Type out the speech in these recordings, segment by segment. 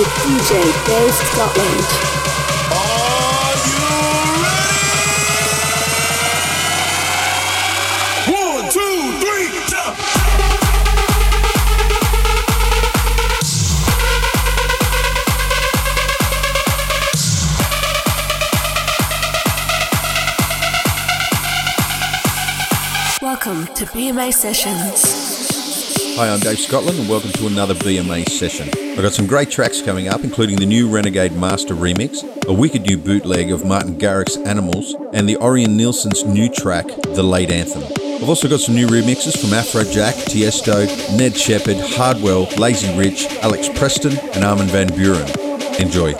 with DJ Dave Scotland. Welcome to BMA Sessions. Hi, I'm Dave Scotland, and welcome to another BMA session. I've got some great tracks coming up, including the new Renegade Master remix, a wicked new bootleg of Martin Garrix's Animals, and the Orjan Nilsen's new track, The Late Anthem. I've also got some new remixes from Afrojack, Tiesto, Ned Shepard, Hardwell, Lazy Rich, Alex Preston, and Armin van Buuren. Enjoy.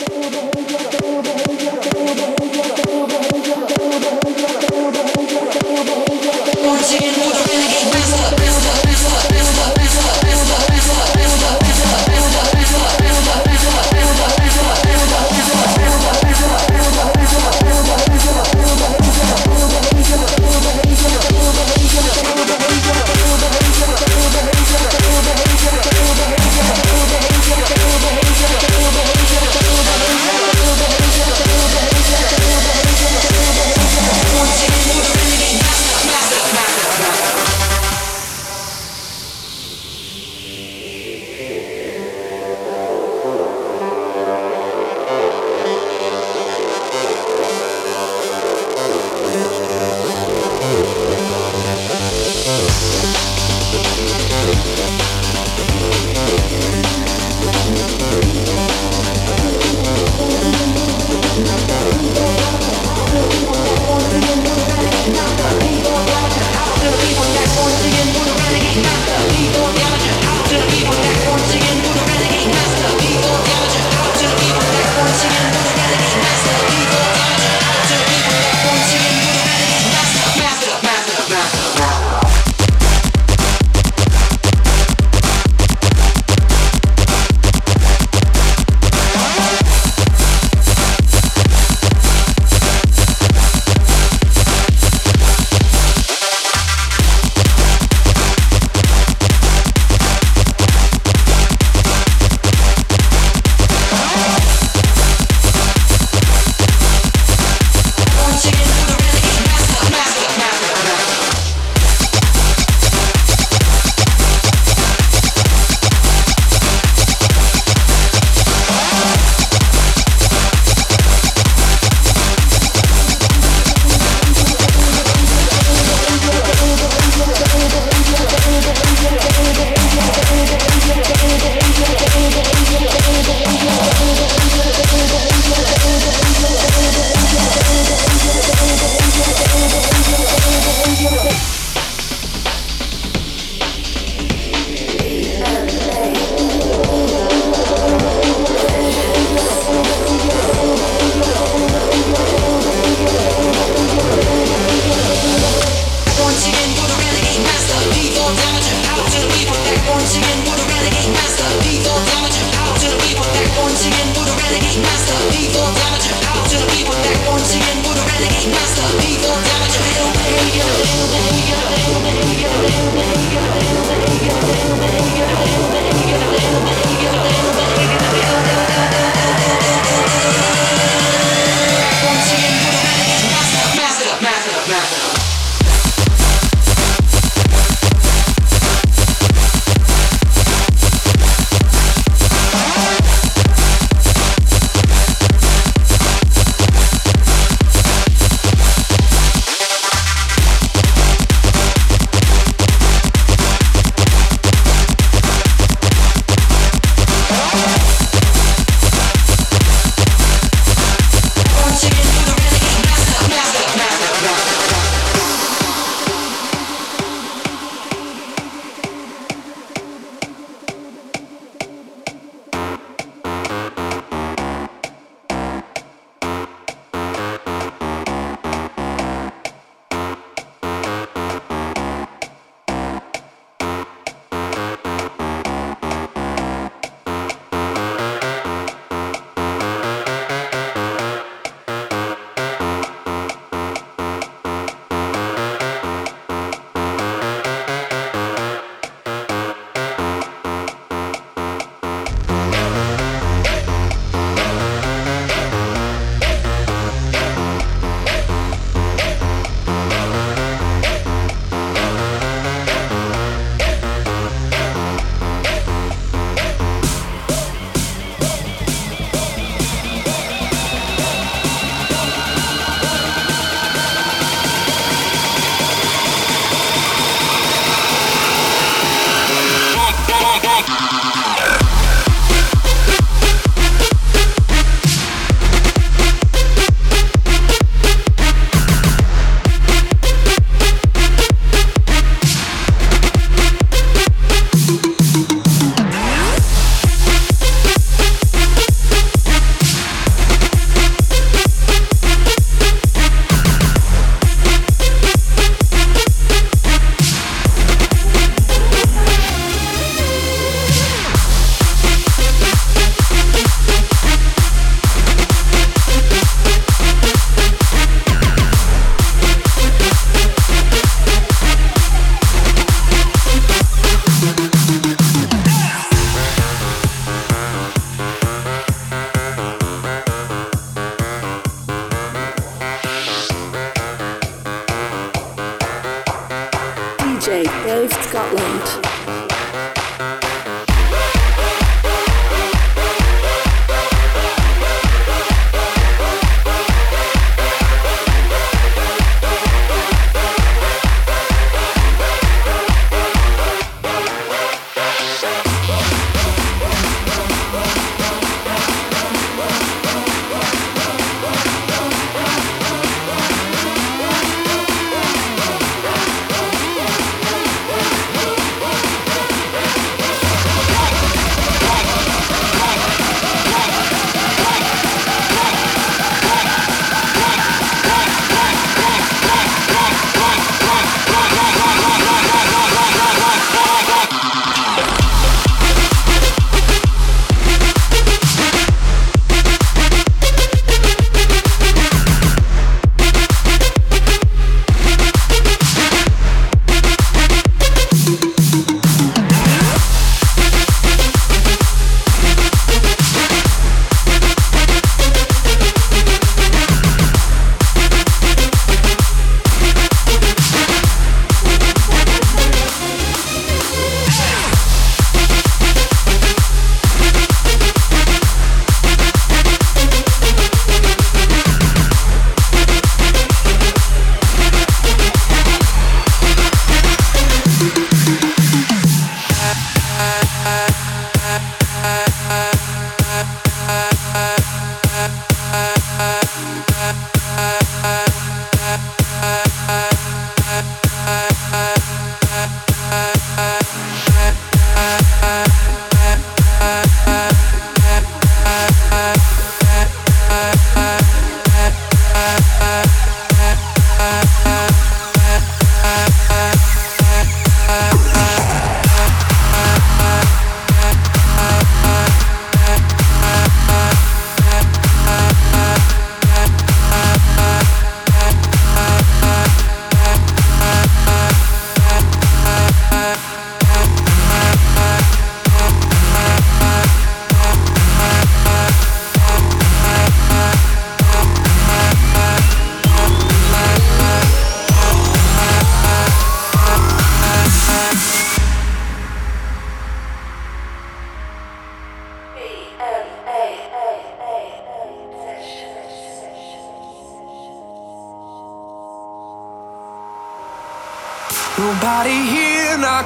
Thank you.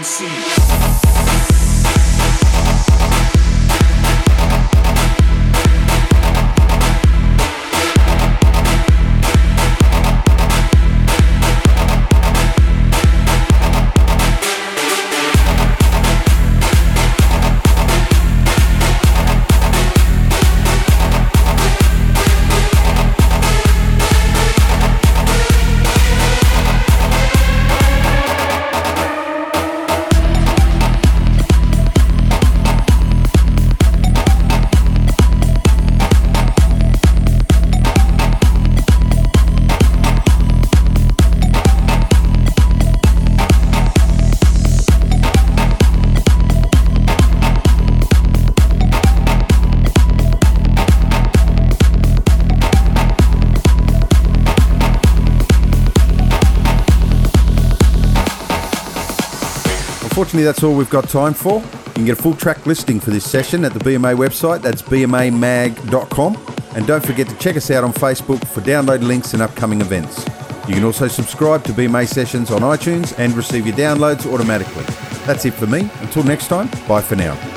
MC. Unfortunately, that's all we've got time for. You can get a full track listing for this session at the BMA website. That's bmamag.com. And don't forget to check us out on Facebook for download links and upcoming events. You can also subscribe to BMA sessions on iTunes and receive your downloads automatically. That's it for me. Until next time, bye for now.